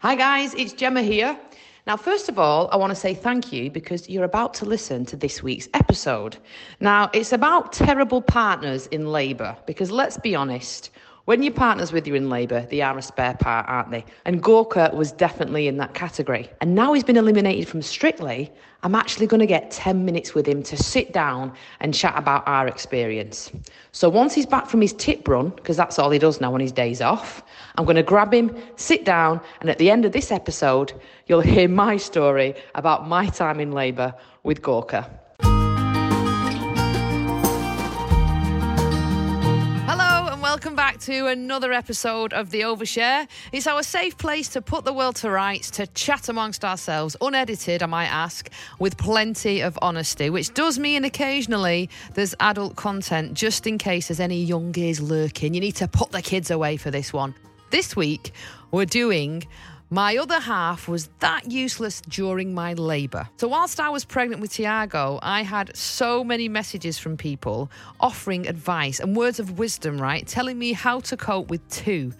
Hi, guys, it's Gemma here. Now, first of all, I want to say thank you because you're about to listen to this week's episode. Now, it's about terrible partners in labour because let's be honest, when your partner's with you in labour, they are a spare part, aren't they? And Gorka was definitely in that category. And now he's been eliminated from Strictly, I'm actually going to get 10 minutes with him to sit down and chat about our experience. So once he's back from his tip run, because that's all he does now on his days off, I'm going to grab him, sit down, and at the end of this episode, you'll hear my story about my time in labour with Gorka. To another episode of The Overshare. It's our safe place to put the world to rights, to chat amongst ourselves, unedited, I might ask, with plenty of honesty, which does mean occasionally there's adult content just in case there's any young gays lurking. You need to put the kids away for this one. This week, we're doing my other half was that useless during my labour. So, whilst I was pregnant with Tiago, I had so many messages from people offering advice and words of wisdom, right? Telling me how to cope with two.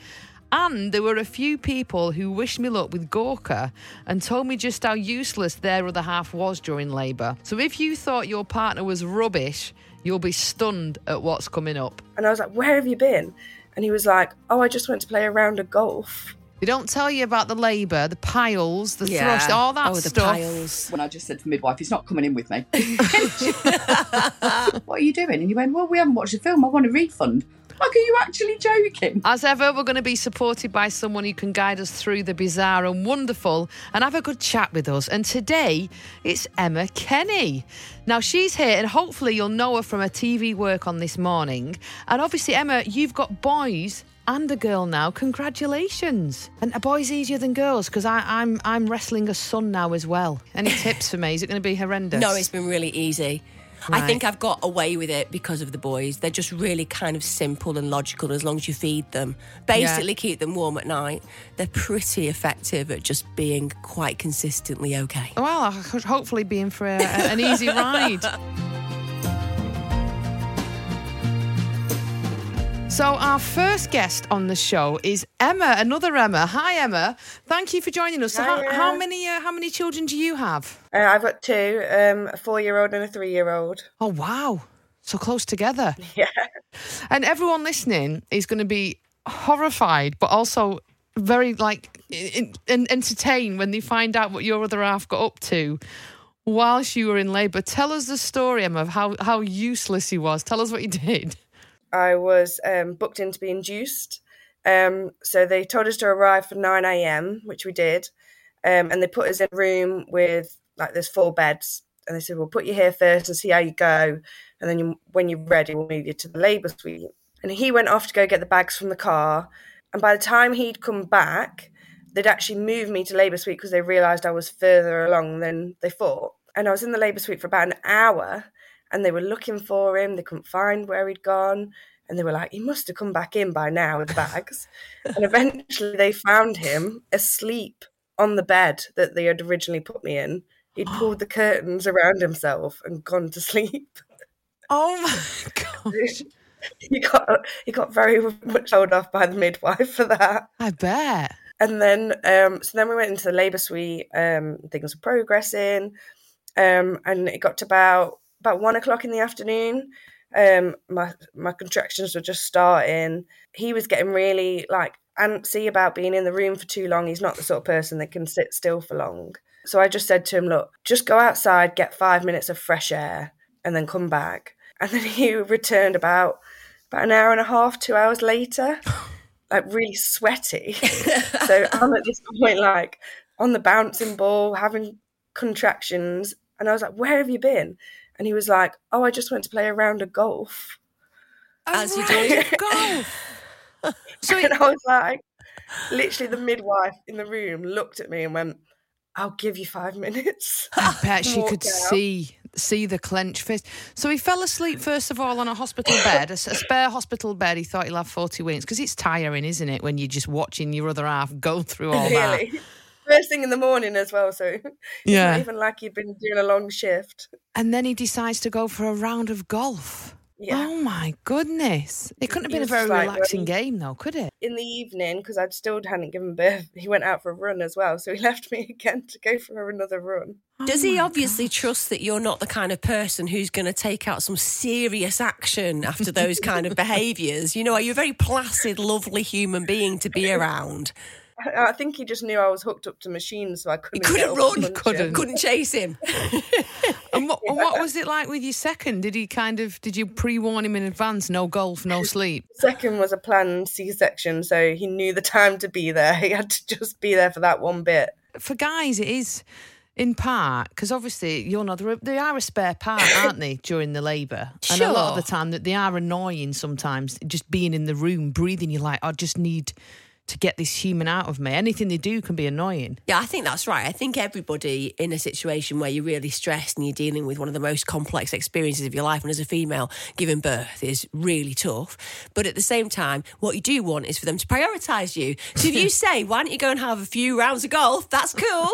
And there were a few people who wished me luck with Gorka and told me just how useless their other half was during labour. So, if you thought your partner was rubbish, you'll be stunned at what's coming up. And I was like, Where have you been? And he was like, Oh, I just went to play a round of golf. They don't tell you about the labour, the piles, the yeah. thrush, all that oh, stuff. Piles. When I just said to midwife, he's not coming in with me. what are you doing? And you went, Well, we haven't watched the film. I want a refund. Like, are you actually joking? As ever, we're going to be supported by someone who can guide us through the bizarre and wonderful and have a good chat with us. And today, it's Emma Kenny. Now, she's here, and hopefully, you'll know her from her TV work on this morning. And obviously, Emma, you've got boys and a girl now. Congratulations! And a boy's easier than girls because I'm I'm wrestling a son now as well. Any tips for me? Is it going to be horrendous? No, it's been really easy. Right. I think I've got away with it because of the boys. They're just really kind of simple and logical as long as you feed them. Basically, yeah. keep them warm at night. They're pretty effective at just being quite consistently okay. Well, hopefully, being for a, an easy ride. So, our first guest on the show is Emma, another Emma. Hi, Emma. Thank you for joining us. So, how, how, many uh, how many children do you have? Uh, I've got two, um, a four year old and a three year old. Oh, wow. So close together. Yeah. And everyone listening is going to be horrified, but also very like in, in, entertained when they find out what your other half got up to whilst you were in labour. Tell us the story, Emma, of how, how useless he was. Tell us what you did. I was um, booked in to be induced. Um, so they told us to arrive for 9 a.m., which we did. Um, and they put us in a room with like there's four beds. And they said, we'll put you here first and see how you go. And then you, when you're ready, we'll move you to the labour suite. And he went off to go get the bags from the car. And by the time he'd come back, they'd actually moved me to labour suite because they realised I was further along than they thought. And I was in the labour suite for about an hour and they were looking for him. They couldn't find where he'd gone. And they were like, he must have come back in by now with bags. and eventually they found him asleep on the bed that they had originally put me in. He'd pulled the curtains around himself and gone to sleep. Oh my gosh. he got he got very much told off by the midwife for that. I bet. And then um, so then we went into the labour suite, um, things were progressing. Um, and it got to about about one o'clock in the afternoon. Um, my my contractions were just starting. He was getting really like antsy about being in the room for too long. He's not the sort of person that can sit still for long. So I just said to him, "Look, just go outside, get five minutes of fresh air, and then come back." And then he returned about about an hour and a half, two hours later, like really sweaty. so I'm at this point like on the bouncing ball, having contractions, and I was like, "Where have you been?" And he was like, "Oh, I just went to play a round of golf." As you do, golf. so and I was like, literally, the midwife in the room looked at me and went, "I'll give you five minutes." I bet she could out. see see the clenched fist. So he fell asleep first of all on a hospital bed, a, a spare hospital bed. He thought he'll have forty winks because it's tiring, isn't it, when you're just watching your other half go through all really? that first thing in the morning as well. So yeah, even like you've been doing a long shift. And then he decides to go for a round of golf. Yeah. Oh my goodness! It couldn't have been a very like, relaxing really- game, though, could it? In the evening, because I'd still hadn't given birth, he went out for a run as well. So he left me again to go for another run. Does Oh he obviously gosh. trust that you're not the kind of person who's going to take out some serious action after those kind of behaviours? You know, are you a very placid, lovely human being to be around? I think he just knew I was hooked up to machines, so I couldn't. He couldn't run, couldn't. Couldn't chase him. And what, what was it like with your second? Did he kind of did you pre warn him in advance? No golf, no sleep. Second was a planned C-section, so he knew the time to be there. He had to just be there for that one bit. For guys, it is in part because obviously they're, a- they are a spare part, aren't they, during the labour? And a lot of the time that they are annoying. Sometimes just being in the room, breathing, you're like, I just need to get this human out of me. Anything they do can be annoying. Yeah, I think that's right. I think everybody in a situation where you're really stressed and you're dealing with one of the most complex experiences of your life, and as a female, giving birth is really tough. But at the same time, what you do want is for them to prioritise you. So if you say, why don't you go and have a few rounds of golf, that's cool,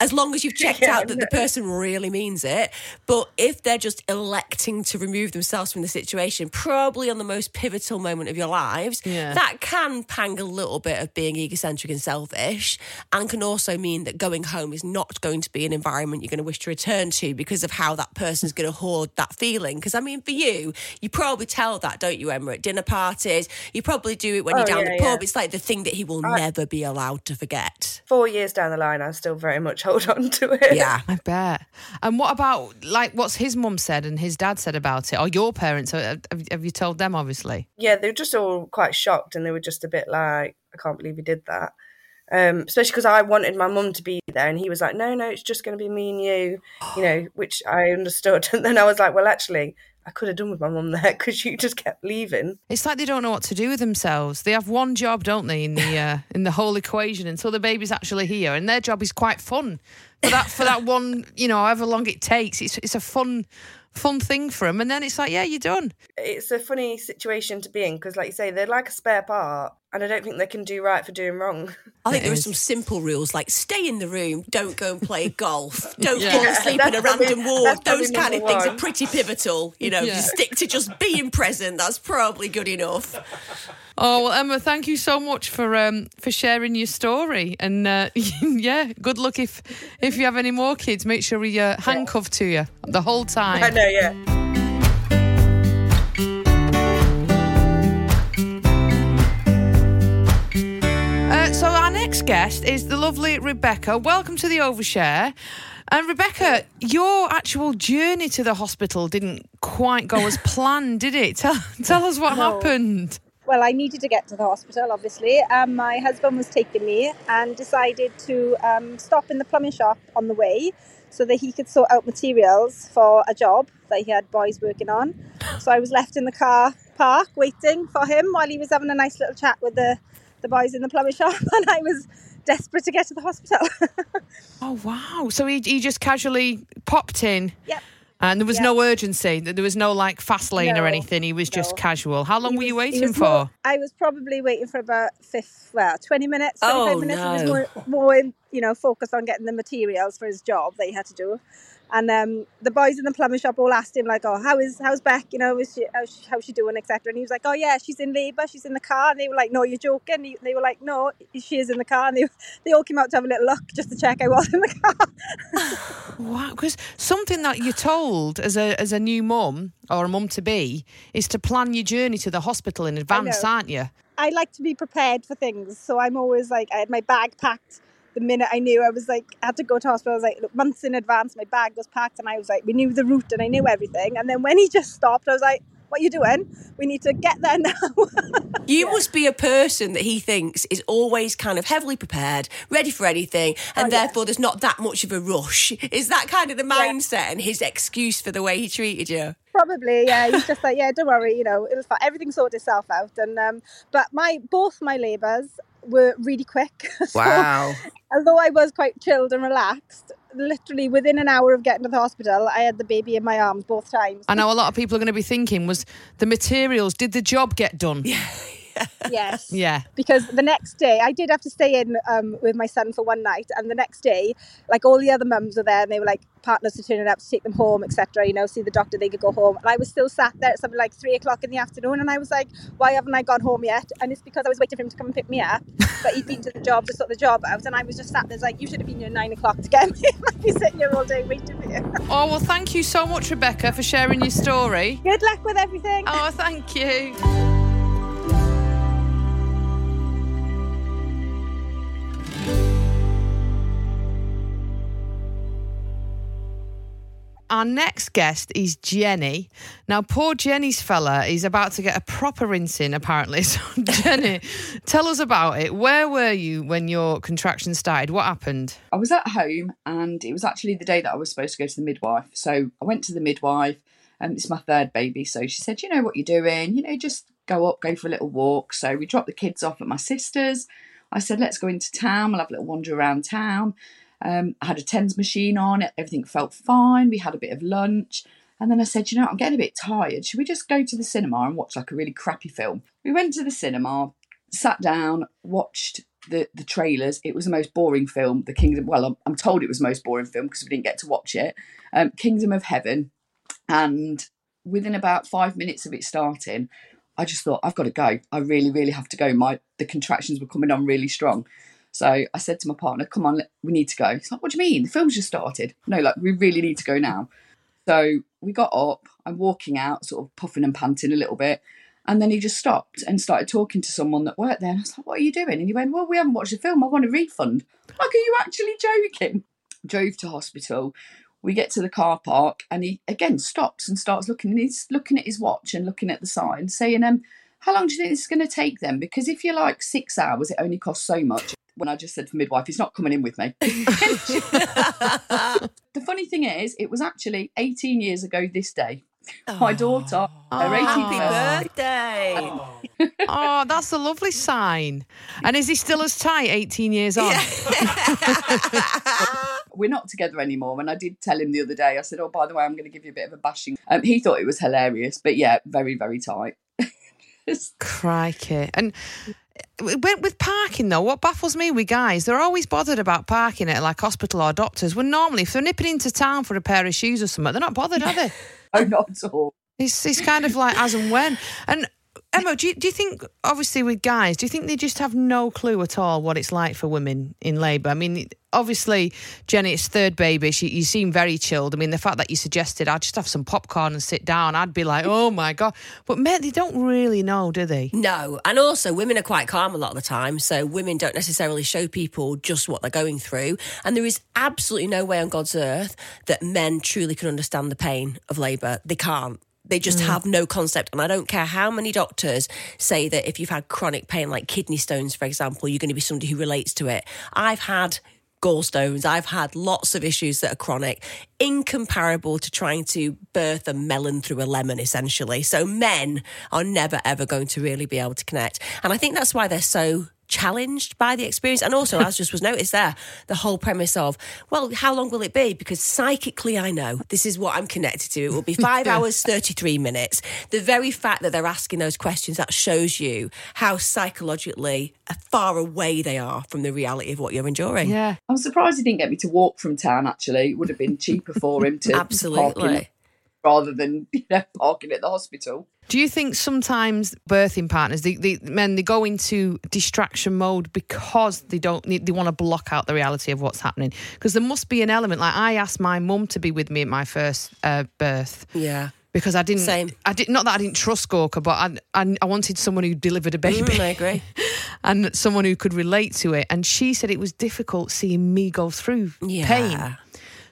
as long as you've checked Yeah, out that the person really means it. But if they're just electing to remove themselves from the situation, probably on the most pivotal moment of your lives, Yeah. that can pang a little bit of being egocentric and selfish and can also mean that going home is not going to be an environment you're going to wish to return to because of how that person's going to hoard that feeling. Because, I mean, for you, you probably tell that, don't you, Emma, at dinner parties? You probably do it when you're Oh, down yeah, the pub. yeah. It's like the thing that he will never be allowed to forget. Four years down the line, I still very much hold on to it. Yeah. I bet. And what about like what's his mum said and his dad said about it, or your parents? Uh, have, have you told them? Obviously. yeah, they were just all quite shocked, and they were just a bit like, "I can't believe he did that." Um, especially because I wanted my mum to be there, and he was like, "No, no, it's just going to be me and you," you know, which I understood. And then I was like, "Well, actually, I could have done with my mum there because you just kept leaving." It's like they don't know what to do with themselves. They have one job, don't they, in the uh, in the whole equation until the baby's actually here, and their job is quite fun. For that for that one, you know, however long it takes, it's it's a fun fun thing for them, and then it's like, yeah, you're done. It's a funny situation to be in because, like you say, they're like a spare part, and I don't think they can do right for doing wrong. I think It there are some simple rules like stay in the room, don't go and play golf, don't Yeah. fall Yeah, asleep in a probably- random ward. Those kind of number things are pretty pivotal. You know, Yeah. you stick to just being present. That's probably good enough. Oh well, Emma, thank you so much for um for sharing your story, and uh, yeah, good luck if if you have any more kids. Make sure we uh, handcuffed to you the whole time. I know, yeah. Uh, so our next guest is the lovely Rebecca. Welcome to the Overshare. And Rebecca, your actual journey to the hospital didn't quite go as planned, did it? Tell, tell us what No. happened. Well, I needed to get to the hospital, obviously. Um, my husband was taking me and decided to um, stop in the plumbing shop on the way so that he could sort out materials for a job that he had boys working on. So I was left in the car park waiting for him while he was having a nice little chat with the, the boys in the plumbing shop, and I was desperate to get to the hospital. Oh wow! So he, he just casually popped in, yep. And there was Yeah. no urgency. There was no like fast lane or anything. He was just casual. How long He were you he waiting for? more- I was probably waiting for about fifth, well, twenty minutes, Oh, minutes. He no. was more, more, you know, focused on getting the materials for his job that he had to do. And um, the boys in the plumbing shop all asked him like, "Oh, how is how's Beck? You know, is she, how's, she, how's she doing, etc." And he was like, "Oh yeah, she's in labour. She's in the car." And they were like, "No, you're joking." He- They were like, "No, she is in the car." And they they all came out to have a little look just to check I was in the car. Wow, because something that you're told as a as a new mum or a mum to be is to plan your journey to the hospital in advance, aren't you? I like to be prepared for things, so I'm always like, I had my bag packed. The minute I knew I was like, I had to go to hospital, I was like, look, months in advance, my bag was packed, and I was like, we knew the route and I knew everything. And then when he just stopped, I was like, what are you doing? We need to get there now. You must be a person that he thinks is always kind of heavily prepared, ready for anything, and Oh, yeah. therefore there's not that much of a rush. Is that kind of the mindset and his excuse for the way he treated you? Probably, yeah. He's just like, yeah, don't worry, you know, it'll everything sort itself out. And um, but my both my labours were really quick. So although I was quite chilled and relaxed, literally within an hour of getting to the hospital, I had the baby in my arms both times. I know a lot of people are going to be thinking was the materials. Did the job get done? Yes. Yeah. Because the next day, I did have to stay in um, with my son for one night, and the next day, like all the other mums were there, and they were like partners were turning up to take them home, etc. You know, see the doctor, they could go home, and I was still sat there at something like three o'clock in the afternoon, and I was like, why haven't I gone home yet? And it's because I was waiting for him to come and pick me up, but he'd been to the job to sort the job out, and I was just sat there like, you should have been here at nine o'clock to get me. I'd be sitting here all day waiting for you. Oh, well, thank you so much, Rebecca, for sharing your story. Good luck with everything. Oh, thank you. Our next guest is Jenny. Now, poor Jenny's fella is about to get a proper rinsing, apparently. So, Jenny, tell us about it. Where were you when your contractions started? What happened? I was at home and it was actually the day that I was supposed to go to the midwife. So I went to the midwife and it's my third baby. So she said, You know what you're doing? You know, just go up, go for a little walk. So we dropped the kids off at my sister's. I said, Let's go into town. We'll have a little wander around town. Um, I had a TENS machine on, everything felt fine. We had a bit of lunch. And then I said, you know, I'm getting a bit tired. Should we just go to the cinema and watch like a really crappy film? We went to the cinema, sat down, watched the, the trailers. It was the most boring film. The Kingdom, well, I'm, I'm told it was the most boring film because we didn't get to watch it. Um, Kingdom of Heaven. And within about five minutes of it starting, I just thought, I've got to go. I really, really have to go. My The contractions were coming on really strong. So I said to my partner, come on, we need to go. He's like, what do you mean? The film's just started. No, like, we really need to go now. So we got up, I'm walking out, sort of puffing and panting a little bit. And then he just stopped and started talking to someone that worked there. And I was like, what are you doing? And he went, well, we haven't watched the film. I want a refund. Like, are you actually joking? Drove to hospital. We get to the car park and he again stops and starts looking and he's looking at his watch and looking at the sign saying, um, how long do you think this is going to take them? Because if you're like six hours, it only costs so much. When I just said to the midwife, he's not coming in with me. the funny thing is, it was actually 18 years ago this day. My daughter, her 18th birthday. birthday. Oh, that's a lovely sign. And is he still as tight 18 years on? We're not together anymore. And I did tell him the other day, I said, Oh, by the way, I'm going to give you a bit of a bashing. Um, he thought it was hilarious, but yeah, very, very tight. Crikey. And went with parking though, what baffles me with guys, they're always bothered about parking at like hospital or doctors. When normally, if they're nipping into town for a pair of shoes or something, they're not bothered, are they? oh, not at all. It's it's kind of like as and when. And Emma, do you, do you think, obviously, with guys, do you think they just have no clue at all what it's like for women in labour? I mean, obviously, Jenny, it's third baby. She, you seem very chilled. I mean, the fact that you suggested I'd just have some popcorn and sit down, I'd be like, oh my God. But men, they don't really know, do they? No, and also women are quite calm a lot of the time, so women don't necessarily show people just what they're going through. And there is absolutely no way on God's earth that men truly can understand the pain of labour. They can't. They just mm. have no concept. And I don't care how many doctors say that if you've had chronic pain, like kidney stones, for example, you're going to be somebody who relates to it. I've had gallstones. I've had lots of issues that are chronic, incomparable to trying to birth a melon through a lemon, essentially. So men are never, ever going to really be able to connect. And I think that's why they're so challenged by the experience. And also, as just was noticed there, the whole premise of, well, how long will it be? Because psychically, I know this is what I'm connected to. It will be five hours, 33 minutes. The very fact that they're asking those questions, that shows you how psychologically far away they are from the reality of what you're enduring. Yeah. I'm surprised he didn't get me to walk from town, actually. It would have been cheaper for him to park in Absolutely. rather than you know, parking at the hospital. Do you think sometimes birthing partners, the, the men, they go into distraction mode because they don't they want to block out the reality of what's happening? Because there must be an element. Like I asked my mum to be with me at my first uh, birth Yeah. because I didn't. Same. I did not that I didn't trust Gorka, but I, I I wanted someone who delivered a baby Mm, I agree. and someone who could relate to it. And she said it was difficult seeing me go through Yeah. pain.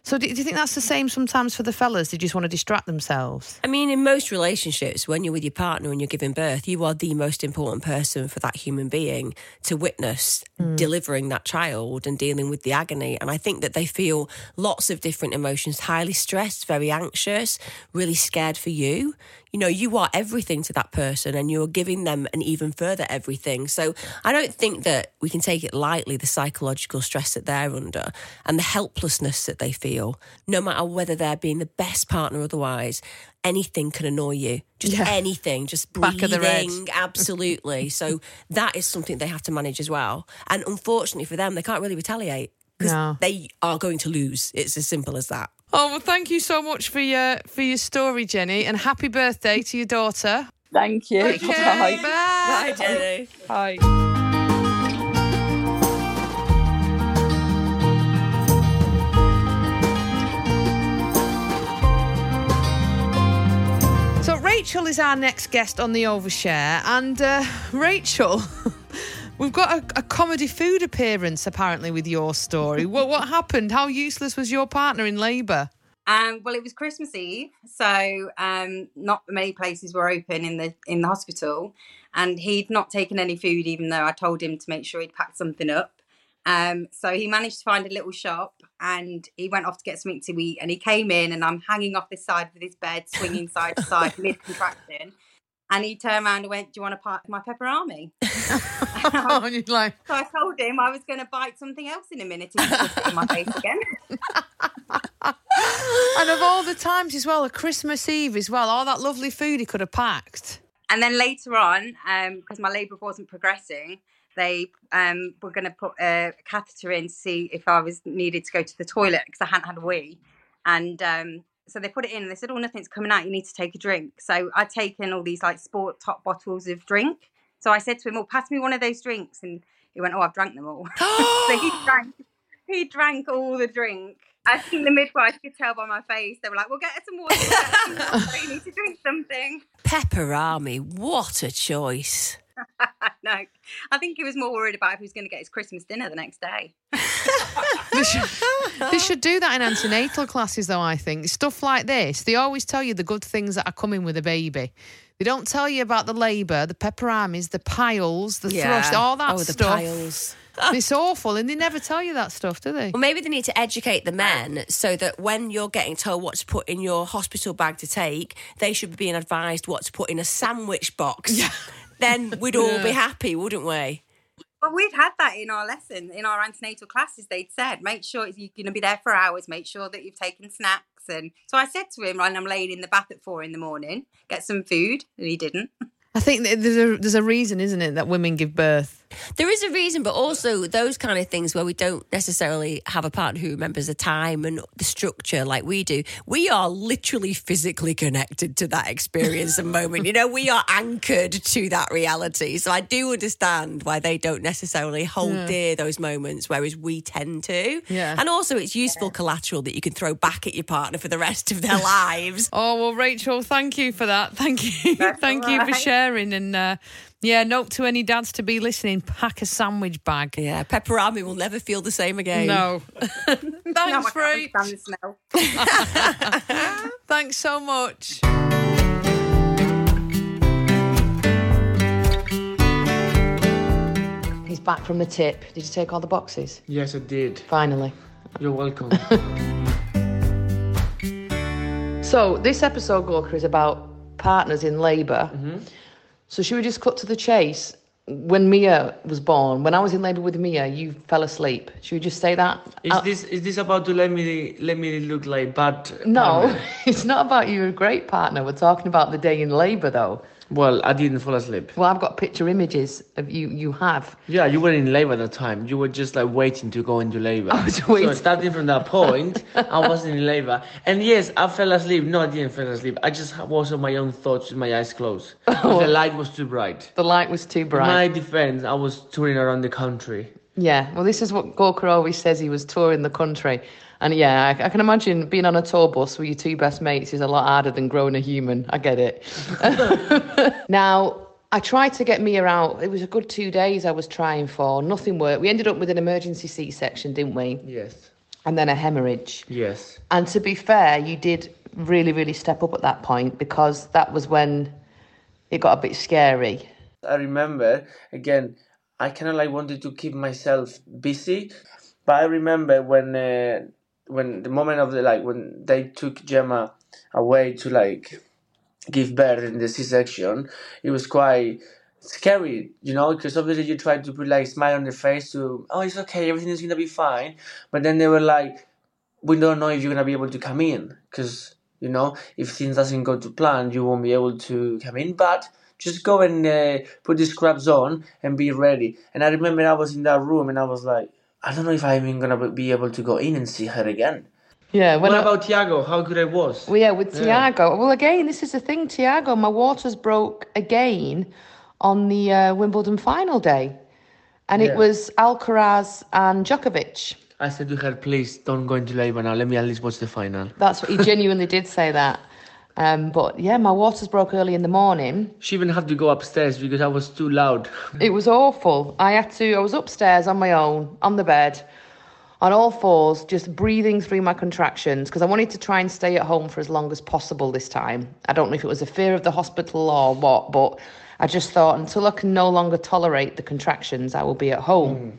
So do, do you think that's the same sometimes for the fellas? They just want to distract themselves. I mean, in most relationships, when you're with your partner and you're giving birth, you are the most important person for that human being to witness hmm. delivering that child and dealing with the agony. And I think that they feel lots of different emotions highly stressed, very anxious, really scared for you. You know, you are everything to that person and you're giving them an even further everything. So I don't think that we can take it lightly, the psychological stress that they're under and the helplessness that they feel. Feel, no matter whether they're being the best partner or otherwise, anything can annoy you. Just Yeah. anything, just Back of the red. breathing, absolutely. so that is something they have to manage as well. And unfortunately for them, they can't really retaliate because No. they are going to lose. It's as simple as that. Oh well, thank you so much for your for your story, Jenny, and happy birthday to your daughter. Thank you. Okay, Bye. bye. Jenny. Bye. Rachel is our next guest on the Overshare, and uh, Rachel, we've got a, a comedy food appearance apparently with your story. what what happened? How useless was your partner in labour? Um, well, it was Christmas Eve, so um, not many places were open in the in the hospital, and he'd not taken any food, even though I told him to make sure he'd packed something up. Um, so he managed to find a little shop, and he went off to get something to eat. And he came in, and I'm hanging off this side of his bed, swinging side to side, mid contraction. And he turned around and went, "Do you want to part of my peperami?" and you're like, So I told him I was going to bite something else in a minute and in my face again. and of all the times as well, a Christmas Eve as well, all that lovely food he could have packed. And then later on, um, because my labour wasn't progressing, they um, were going to put a catheter in to see if I was needed to go to the toilet because I hadn't had a wee. And um, so they put it in and they said, Oh, nothing's coming out. You need to take a drink. So I'd taken all these like sport top bottles of drink. So I said to him, Well, pass me one of those drinks. And he went, Oh, I've drank them all. so he drank, he drank all the drink. I think the midwife could tell by my face. They were like, "Well, get her some water. Get her some water. You need to drink something." Peperami, what a choice. no, I think he was more worried about if he was going to get his Christmas dinner the next day. They should, they should do that in antenatal classes, though. I think stuff like this. They always tell you the good things that are coming with a baby. They don't tell you about the labour, the peperamis, the piles, the thrush, all that oh, the stuff. piles. It's awful, and they never tell you that stuff, do they? Well, maybe they need to educate the men so that when you're getting told what to put in your hospital bag to take, they should be being advised what to put in a sandwich box. Then we'd all be happy, wouldn't we? But we've had that in our lesson, in our antenatal classes. They'd said, make sure you're going to be there for hours, make sure that you've taken snacks. And so I said to him, when I'm laying in the bath at four in the morning, get some food. And he didn't. I think there's a there's a reason, isn't it, that women give birth. There is a reason, but also those kind of things where we don't necessarily have a partner who remembers the time and the structure like we do. We are literally physically connected to that experience and moment. You know, we are anchored to that reality. So I do understand why they don't necessarily hold dear those moments, whereas we tend to. Yeah. And also, it's useful collateral that you can throw back at your partner for the rest of their lives. Oh well, Rachel, thank you for that. Thank you, thank all you for sharing. And uh, yeah, note to any dads to be listening: pack a sandwich bag. Yeah, peperami will never feel the same again. No, No, thanks, can't Rach. stand the smell. Thanks so much. He's back from the tip. Did you take all the boxes? Yes, I did. Finally. You're welcome. So this episode, Gorka, is about partners in labor mm-hmm. So should we just cut to the chase? When Mia was born, when I was in labour with Mia, you fell asleep. Should we just say that? Is Uh, this is this about to let me let me look like bad? no, partner? it's not about you, a great partner. We're talking about the day in labour, though. Well, I didn't fall asleep. Well, I've got picture images of you. You have. Yeah, you were in labor at the time. You were just like waiting to go into labor. I was waiting. So starting from that point, I wasn't in labor. And yes, I fell asleep. No, I didn't fall asleep. I just was on my own thoughts with my eyes closed. Oh. The light was too bright. The light was too bright. In my defense, I was touring around the country. Yeah, well, this is what Gorka always says. He was touring the country. And yeah, I, I can imagine being on a tour bus with your two best mates is a lot harder than growing a human. I get it. now, I tried to get Mia out. It was a good two days I was trying for. Nothing worked. We ended up with an emergency C section, didn't we? Yes. And then a hemorrhage. Yes. And to be fair, you did really, really step up at that point because that was when it got a bit scary. I remember again. I kind of like wanted to keep myself busy, but I remember when uh, when the moment of the like when they took Gemma away to like give birth in the C-section, it was quite scary, you know, because obviously you try to put like smile on their face to oh it's okay everything is gonna be fine, but then they were like we don't know if you're gonna be able to come in because you know if things doesn't go to plan, you won't be able to come in. But just go and uh, put the scrubs on and be ready. And I remember I was in that room and I was like, I don't know if I'm even gonna be able to go in and see her again. Yeah. What I- about Tiago? How good I was. Well, yeah, with Yeah. Tiago. Well, again, this is the thing, Tiago. My waters broke again on the uh, Wimbledon final day, and it Yeah. was Alcaraz and Djokovic. I said to her, please don't go into labour now. Let me at least watch the final. That's what he genuinely did say that. Um, but yeah, my waters broke early in the morning. She even had to go upstairs because I was too loud. It was awful. I had to. I was upstairs on my own on the bed, on all fours, just breathing through my contractions because I wanted to try and stay at home for as long as possible this time. I don't know if it was a fear of the hospital or what, but I just thought until I can no longer tolerate the contractions, I will be at home.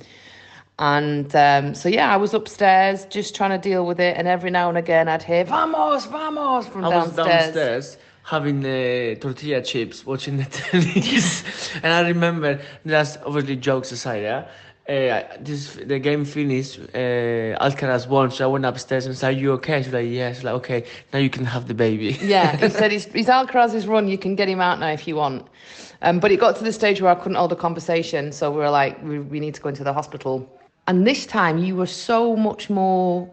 And um, so yeah, I was upstairs just trying to deal with it, and every now and again I'd hear "Vamos, vamos" from I was downstairs. downstairs having the tortilla chips, watching the tennis, and I remember that's obviously jokes aside. Yeah, uh, this the game finished. Uh, Alcaraz won, so I went upstairs and said, "Are you okay?" She's like, "Yes." Like, okay, now you can have the baby. Yeah, he said he's, he's Alcaraz's run. You can get him out now if you want. Um, but it got to the stage where I couldn't hold a conversation, so we were like, we, we need to go into the hospital. And this time, you were so much more,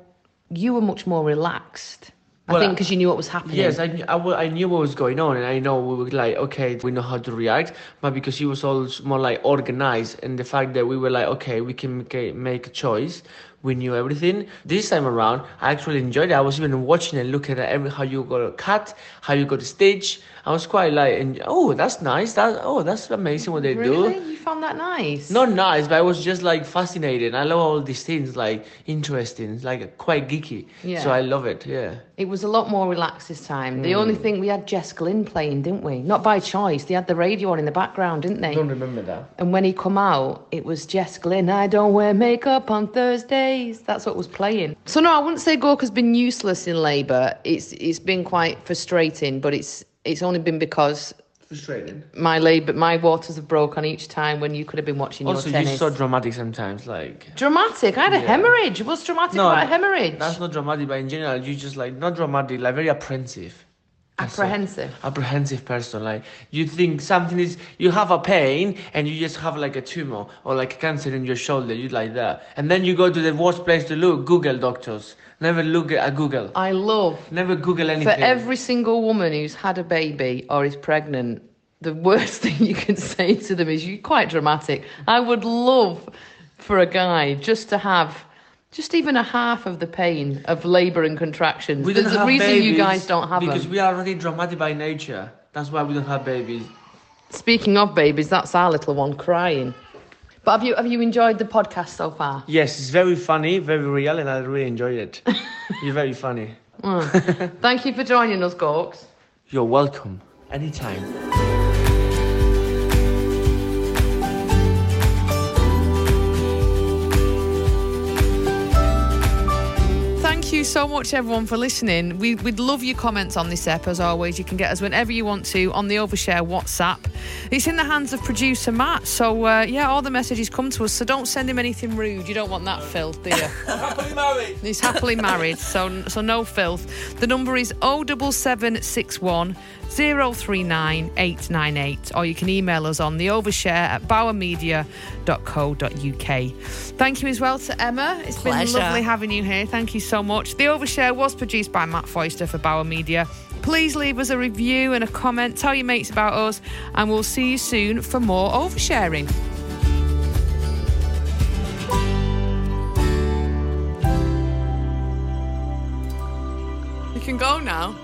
you were much more relaxed. I think because you knew what was happening. Yes, I, I, I knew what was going on, and I know we were like, okay, we know how to react. But because he was all more like organized, and the fact that we were like, okay, we can make a, make a choice, we knew everything. This time around, I actually enjoyed it. I was even watching and looking at every how you got a cut, how you got a stitch. I was quite like, oh, that's nice. That oh, that's amazing what they really? do. You found that nice? Not nice, but I was just like fascinated. I love all these things, like interesting, like quite geeky. Yeah. So I love it. Yeah. It was a lot more relaxed this time. The Mm. only thing we had Jess Glynne playing, didn't we? Not by choice. They had the radio on in the background, didn't they? don't remember that. And when he come out, it was Jess Glynne. I don't wear makeup on Thursdays. That's what was playing. So no, I wouldn't say Gorka's been useless in labour. It's it's been quite frustrating, but it's it's only been because Frustrating. my labour, my waters have broke on each time when you could have been watching Also, your you're tennis. so dramatic sometimes. Like dramatic. I had a Yeah. hemorrhage. What's dramatic about a hemorrhage? That's not dramatic, but in general, you just like not dramatic, like very apprehensive. Apprehensive. Apprehensive person. Like you think something is, you have a pain and you just have like a tumor or like cancer in your shoulder. You like that, and then you go to the worst place to look. Google doctors. Never look at Google. I love Never Google anything. for every single woman who's had a baby or is pregnant, the worst thing you can say to them is, You're quite dramatic. I would love for a guy just to have just even a half of the pain of labour and contractions. we There's don't a have reason babies you guys don't have because them. we are already dramatic by nature. That's why we don't have babies. Speaking of babies, that's our little one crying. But have you have you enjoyed the podcast so far? Yes, it's very funny, very real, and I really enjoyed it. You're very funny. Thank you for joining us, Gorks. You're welcome. Anytime. Thank you so much, everyone, for listening. We, we'd love your comments on this ep, as always. You can get us whenever you want to on the Overshare WhatsApp. It's in the hands of producer Matt. So, uh, yeah, all the messages come to us. So don't send him anything rude. You don't want that filth, do you? Happily married. He's happily married, so so no filth. The number is 07761 039 898, or you can email us on the overshare at bauermedia.co.uk. Thank you as well to Emma. It's Pleasure. been lovely having you here. Thank you so much. The Overshare was produced by Matt Foister for Bauer Media. Please leave us a review and a comment. Tell your mates about us, and we'll see you soon for more oversharing. You can go now.